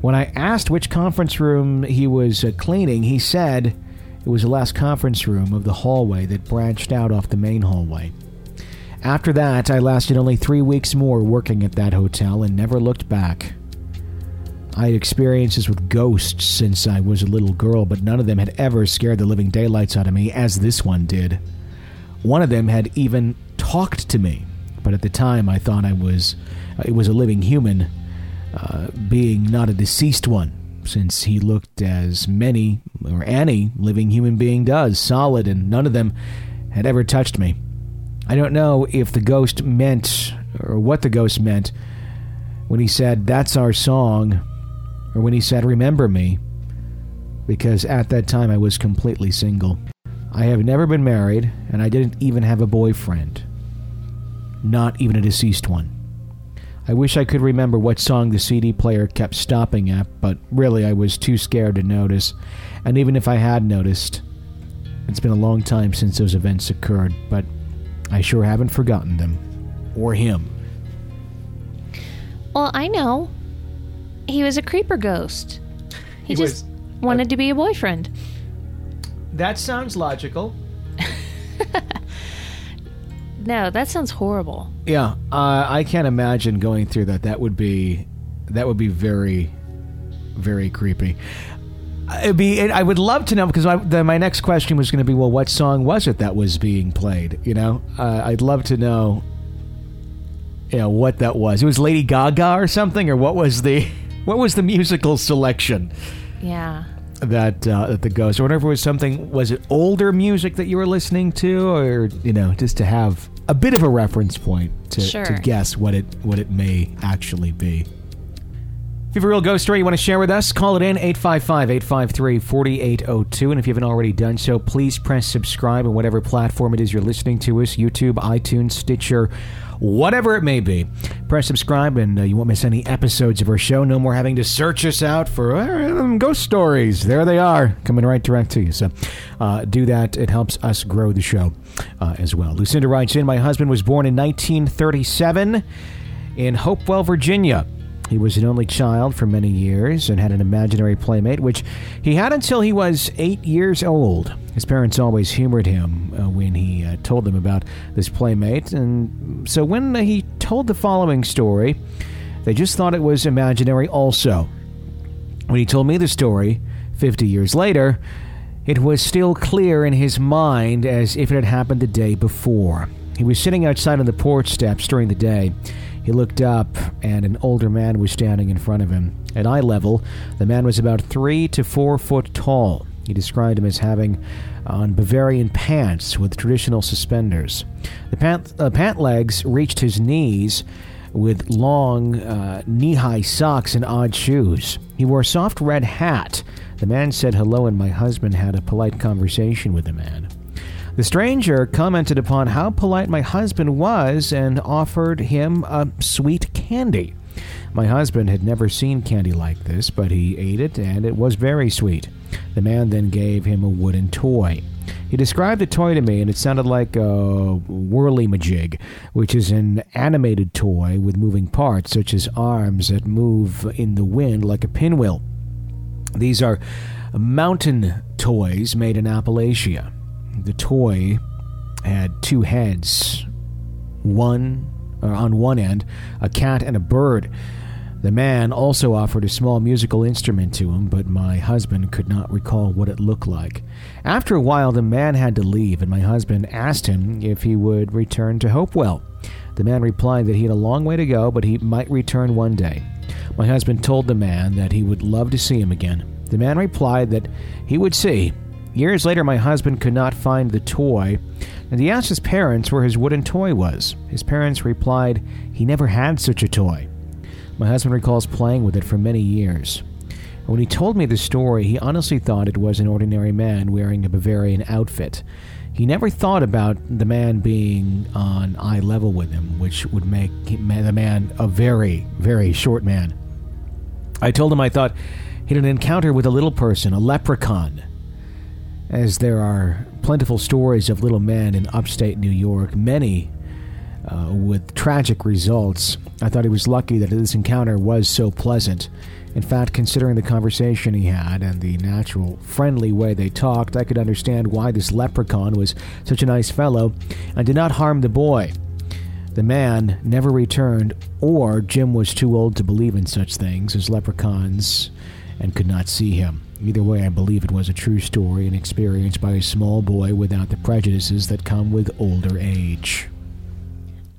When I asked which conference room he was uh, cleaning, he said it was the last conference room of the hallway that branched out off the main hallway. After that, I lasted only three weeks more working at that hotel and never looked back. I had experiences with ghosts since I was a little girl, but none of them had ever scared the living daylights out of me as this one did. One of them had even talked to me, but at the time I thought I was uh, it was a living human uh, being, not a deceased one, since he looked as many or any living human being does, solid, and none of them had ever touched me. I don't know if the ghost meant or what the ghost meant when he said, That's our song or when he said, Remember me, because at that time I was completely single. I have never been married, and I didn't even have a boyfriend. Not even a deceased one. I wish I could remember what song the CD player kept stopping at, but really I was too scared to notice. And even if I had noticed, it's been a long time since those events occurred, but I sure haven't forgotten them. Or him. Well, I know. He was a creeper ghost. He, He just was- wanted to be a boyfriend. That sounds logical. [laughs] No, that sounds horrible. Yeah, uh, I can't imagine going through that. That would be, that would be very, very creepy. It'd be. It, I would love to know because my, the, my next question was going to be, well, what song was it that was being played? You know, uh, I'd love to know. You know what that was. It was Lady Gaga or something, or what was the, [laughs] what was the musical selection Yeah. that uh, that the ghost, or whatever was something. Was it older music that you were listening to, or you know, just to have a bit of a reference point to, Sure. to guess what it what it may actually be. If you have a real ghost story you want to share with us, call it in 855 853 4802. And if you haven't already done so, please press subscribe on whatever platform it is you're listening to us YouTube, iTunes, Stitcher, whatever it may be. Press subscribe and uh, you won't miss any episodes of our show. No more having to search us out for uh, ghost stories. There they are, coming right direct to you. So uh, do that. It helps us grow the show uh, as well. Lucinda writes in My husband was born in 1937 in Hopewell, Virginia. He was an only child for many years and had an imaginary playmate, which he had until he was eight years old. His parents always humored him uh, when he uh, told them about this playmate, and so when he told the following story, they just thought it was imaginary also. When he told me the story, 50 years later, it was still clear in his mind as if it had happened the day before. He was sitting outside on the porch steps during the day. He looked up, and an older man was standing in front of him. At eye level, the man was about three to four foot tall. He described him as having on Bavarian pants with traditional suspenders. The pant, uh, pant legs reached his knees with long uh, knee high socks and odd shoes. He wore a soft red hat. The man said hello, and my husband had a polite conversation with the man. The stranger commented upon how polite my husband was and offered him a sweet candy. My husband had never seen candy like this, but he ate it and it was very sweet. The man then gave him a wooden toy. He described the toy to me, and it sounded like a whirly majig, which is an animated toy with moving parts, such as arms that move in the wind like a pinwheel. These are mountain toys made in Appalachia. The toy had two heads, one on one end, a cat and a bird. The man also offered a small musical instrument to him, but my husband could not recall what it looked like. After a while, the man had to leave, and my husband asked him if he would return to Hopewell. The man replied that he had a long way to go, but he might return one day. My husband told the man that he would love to see him again. The man replied that he would see, Years later, my husband could not find the toy, and he asked his parents where his wooden toy was. His parents replied he never had such a toy. My husband recalls playing with it for many years. When he told me the story, he honestly thought it was an ordinary man wearing a Bavarian outfit. He never thought about the man being on eye level with him, which would make the man a very, very short man. I told him I thought he had an encounter with a little person, a leprechaun as there are plentiful stories of little men in upstate New York, many uh, with tragic results. I thought he was lucky that this encounter was so pleasant. In fact, considering the conversation he had and the natural, friendly way they talked, I could understand why this leprechaun was such a nice fellow and did not harm the boy. The man never returned, or Jim was too old to believe in such things as leprechauns and could not see him. Either way, I believe it was a true story and experience by a small boy without the prejudices that come with older age.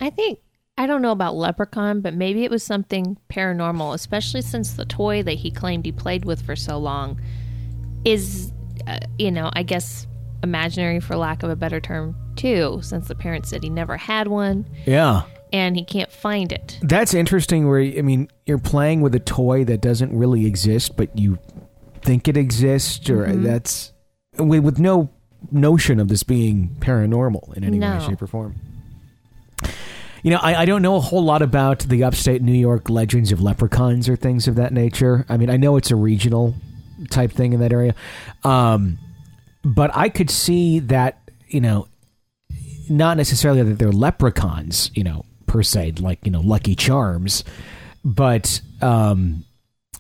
I think I don't know about Leprechaun, but maybe it was something paranormal, especially since the toy that he claimed he played with for so long is, uh, you know, I guess imaginary for lack of a better term, too, since the parents said he never had one. Yeah. And he can't find it. That's interesting where, I mean, you're playing with a toy that doesn't really exist, but you think it exists, or Mhm. that's with, with no notion of this being paranormal in any No. way, shape, or form. You know, I, I don't know a whole lot about the upstate New York legends of leprechauns or things of that nature. I mean, I know it's a regional type thing in that area. Um, but I could see that, you know, not necessarily that they're leprechauns, you know, per se, like, you know, Lucky Charms, but, um,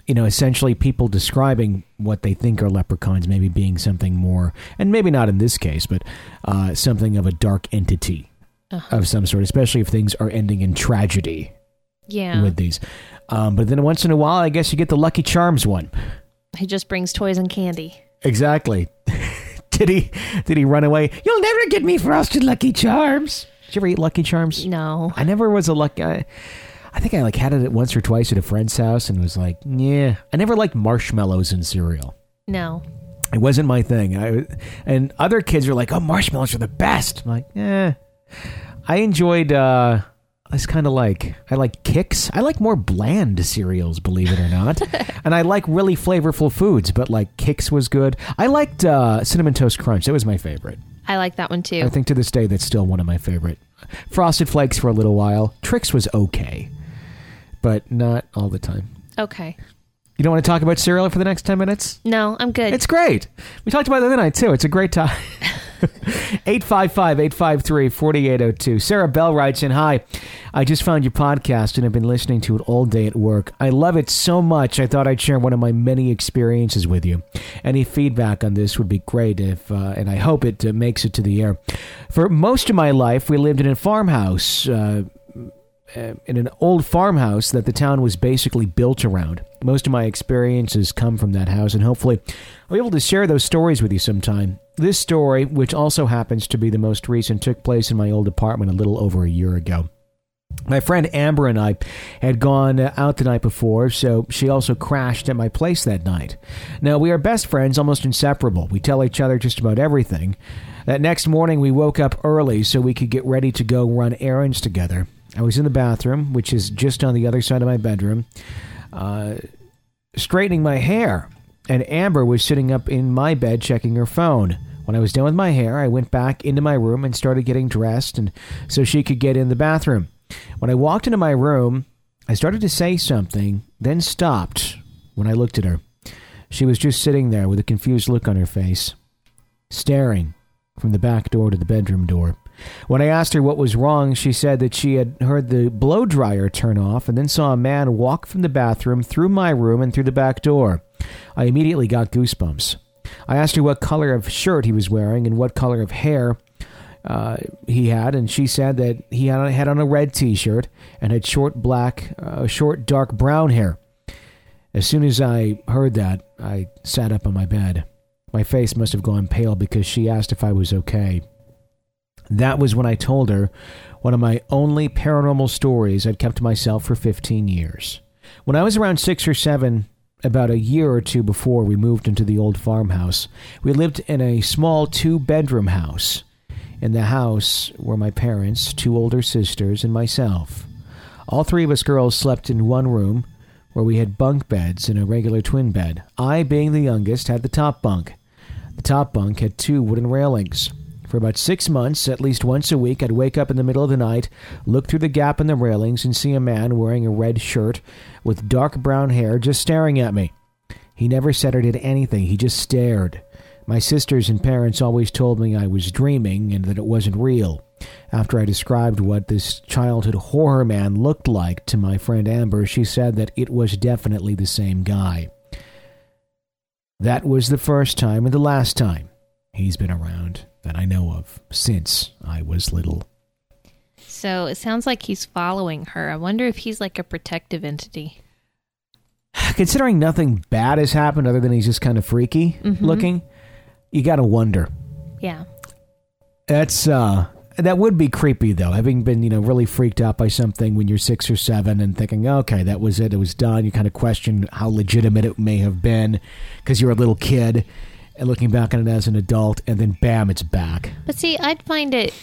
you know, essentially people describing what they think are leprechauns, maybe being something more, and maybe not in this case, but uh, something of a dark entity Uh-huh. of some sort, especially if things are ending in tragedy Yeah. with these. Um, but then once in a while, I guess you get the Lucky Charms one. he just brings toys and candy. Exactly. [laughs] did he? Did he run away? You'll never get me frosted Lucky Charms. Did you ever eat Lucky Charms? No. I never was a lucky. I, I think I like had it once or twice at a friend's house and was like, yeah. I never liked marshmallows in cereal. No. It wasn't my thing. I and other kids are like, "Oh, marshmallows are the best." I'm like, eh. I enjoyed uh, kind of like I like Kix. I like more bland cereals, believe it or not, [laughs] and I like really flavorful foods. But like Kix was good. I liked uh, cinnamon toast crunch. That was my favorite. I like that one too. I think to this day that's still one of my favorite. Frosted Flakes for a little while. Trix was okay, but not all the time. okay. You don't want to talk about cereal for the next 10 minutes? No, I'm good. It's great. We talked about it the other night, too. It's a great time. [laughs] 855 853 4802. Sarah Bell writes in Hi, I just found your podcast and have been listening to it all day at work. I love it so much, I thought I'd share one of my many experiences with you. Any feedback on this would be great, if, uh, and I hope it uh, makes it to the air. For most of my life, we lived in a farmhouse. Uh, uh, in an old farmhouse that the town was basically built around. Most of my experiences come from that house, and hopefully I'll be able to share those stories with you sometime. This story, which also happens to be the most recent, took place in my old apartment a little over a year ago. My friend Amber and I had gone out the night before, so she also crashed at my place that night. Now, we are best friends, almost inseparable. We tell each other just about everything. That next morning, we woke up early so we could get ready to go run errands together. I was in the bathroom, which is just on the other side of my bedroom, uh, straightening my hair, and Amber was sitting up in my bed checking her phone. When I was done with my hair, I went back into my room and started getting dressed, and so she could get in the bathroom. When I walked into my room, I started to say something, then stopped when I looked at her. She was just sitting there with a confused look on her face, staring from the back door to the bedroom door. When I asked her what was wrong, she said that she had heard the blow dryer turn off and then saw a man walk from the bathroom through my room and through the back door. I immediately got goosebumps. I asked her what color of shirt he was wearing and what color of hair uh, he had, and she said that he had, had on a red T-shirt and had short black, uh, short dark brown hair. As soon as I heard that, I sat up on my bed. My face must have gone pale because she asked if I was okay. That was when I told her one of my only paranormal stories I'd kept to myself for 15 years. When I was around six or seven, about a year or two before we moved into the old farmhouse, we lived in a small two bedroom house. In the house were my parents, two older sisters, and myself. All three of us girls slept in one room where we had bunk beds and a regular twin bed. I, being the youngest, had the top bunk. The top bunk had two wooden railings. For about six months, at least once a week, I'd wake up in the middle of the night, look through the gap in the railings, and see a man wearing a red shirt with dark brown hair just staring at me. He never said or did anything, he just stared. My sisters and parents always told me I was dreaming and that it wasn't real. After I described what this childhood horror man looked like to my friend Amber, she said that it was definitely the same guy. That was the first time and the last time he's been around that I know of since I was little. So it sounds like he's following her. I wonder if he's like a protective entity. Considering nothing bad has happened other than he's just kind of freaky looking, you got to wonder. Yeah. That's uh that would be creepy though, having been, you know, really freaked out by something when you're 6 or 7 and thinking, "Okay, that was it. It was done." You kind of question how legitimate it may have been because you're a little kid and looking back on it as an adult and then bam, it's back. But see, I'd find it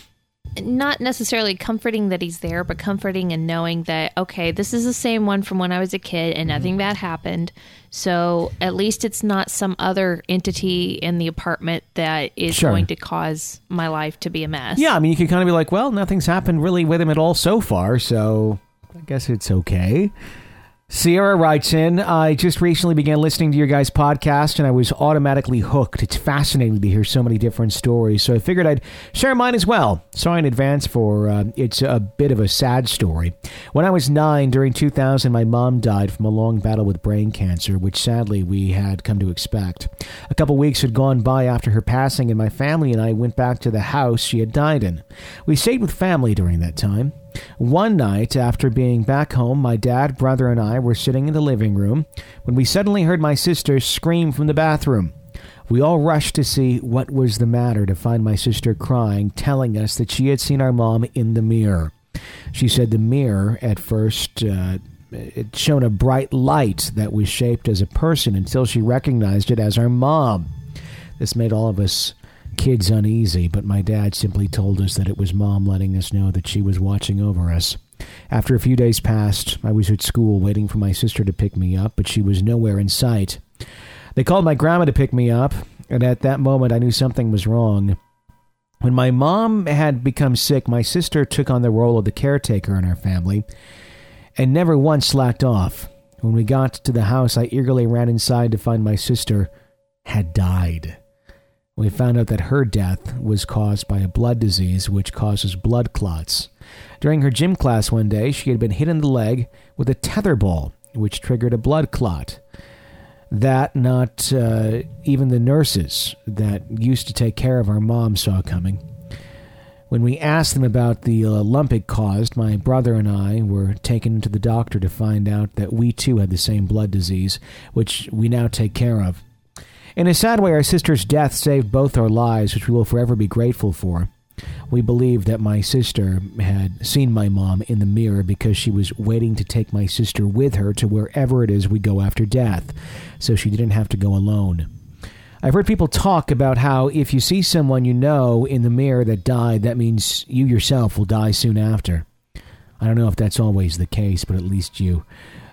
not necessarily comforting that he's there, but comforting in knowing that, okay, this is the same one from when I was a kid and nothing mm-hmm. bad happened. So at least it's not some other entity in the apartment that is Sure. going to cause my life to be a mess. Yeah, I mean, you could kind of be like, well, nothing's happened really with him at all so far, so I guess it's okay. Sierra writes in, I just recently began listening to your guys' podcast and I was automatically hooked. It's fascinating to hear so many different stories, so I figured I'd share mine as well. Sorry in advance for uh, it's a bit of a sad story. When I was nine, during 2000, my mom died from a long battle with brain cancer, which sadly we had come to expect. A couple weeks had gone by after her passing, and my family and I went back to the house she had died in. We stayed with family during that time. One night, after being back home, my dad, brother, and I were sitting in the living room when we suddenly heard my sister scream from the bathroom. We all rushed to see what was the matter to find my sister crying, telling us that she had seen our mom in the mirror. She said the mirror, at first, uh, it shone a bright light that was shaped as a person until she recognized it as our mom. This made all of us kids uneasy, but my dad simply told us that it was mom letting us know that she was watching over us. After a few days passed, I was at school waiting for my sister to pick me up, but she was nowhere in sight. They called my grandma to pick me up, and at that moment I knew something was wrong. When my mom had become sick, my sister took on the role of the caretaker in our family and never once slacked off. When we got to the house, I eagerly ran inside to find my sister had died. We found out that her death was caused by a blood disease which causes blood clots. During her gym class one day, she had been hit in the leg with a tetherball, which triggered a blood clot. That not uh, even the nurses that used to take care of our mom saw coming. When we asked them about the uh, lump it caused, my brother and I were taken to the doctor to find out that we too had the same blood disease, which we now take care of. In a sad way, our sister's death saved both our lives, which we will forever be grateful for. We believe that my sister had seen my mom in the mirror because she was waiting to take my sister with her to wherever it is we go after death, so she didn't have to go alone. I've heard people talk about how if you see someone you know in the mirror that died, that means you yourself will die soon after. I don't know if that's always the case, but at least you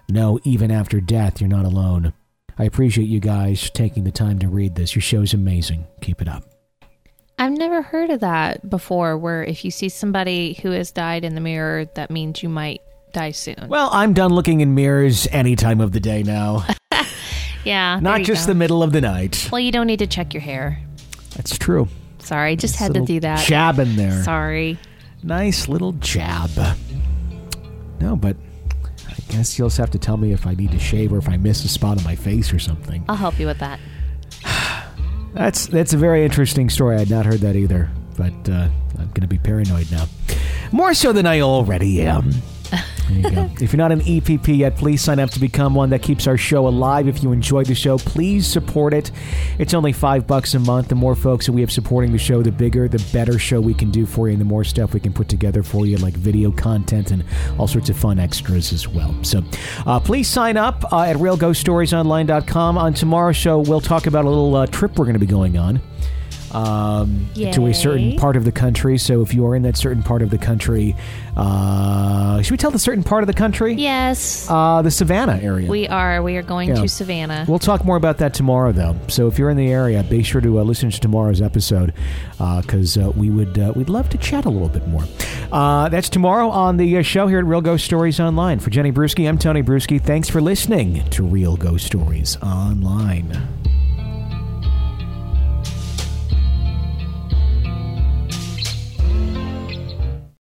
know even after death you're not alone. I appreciate you guys taking the time to read this. Your show's amazing. Keep it up. I've never heard of that before, where if you see somebody who has died in the mirror, that means you might die soon. Well, I'm done looking in mirrors any time of the day now. [laughs] yeah. Not just go. the middle of the night. Well, you don't need to check your hair. That's true. Sorry, just Nice had to do that. Jab in there. Sorry. Nice little jab. No, but guess you'll just have to tell me if I need to shave or if I miss a spot on my face or something. I'll help you with that. [sighs] That's that's a very interesting story. I had not heard that either, but uh, I'm going to be paranoid now, more so than I already am. You [laughs] if you're not an EPP yet, please sign up to become one. That keeps our show alive. If you enjoy the show, please support it. It's only five bucks a month. The more folks that we have supporting the show, the bigger, the better show we can do for you, and the more stuff we can put together for you, like video content and all sorts of fun extras as well. So uh, please sign up uh, at realghoststoriesonline.com. On tomorrow's show, we'll talk about a little uh, trip we're going to be going on um, to a certain part of the country. So if you are in that certain part of the country, uh, should we tell the certain part of the country? Yes. Uh, the Savannah area. we are. We are going Yeah. to Savannah. We'll talk more about that tomorrow, though. So if you're in the area, be sure to uh, listen to tomorrow's episode because uh, we would uh, we'd love to chat a little bit more. Uh, that's tomorrow on the uh, show here at Real Ghost Stories Online. For Jenny Brueski, I'm Tony Brueski. Thanks for listening to Real Ghost Stories Online.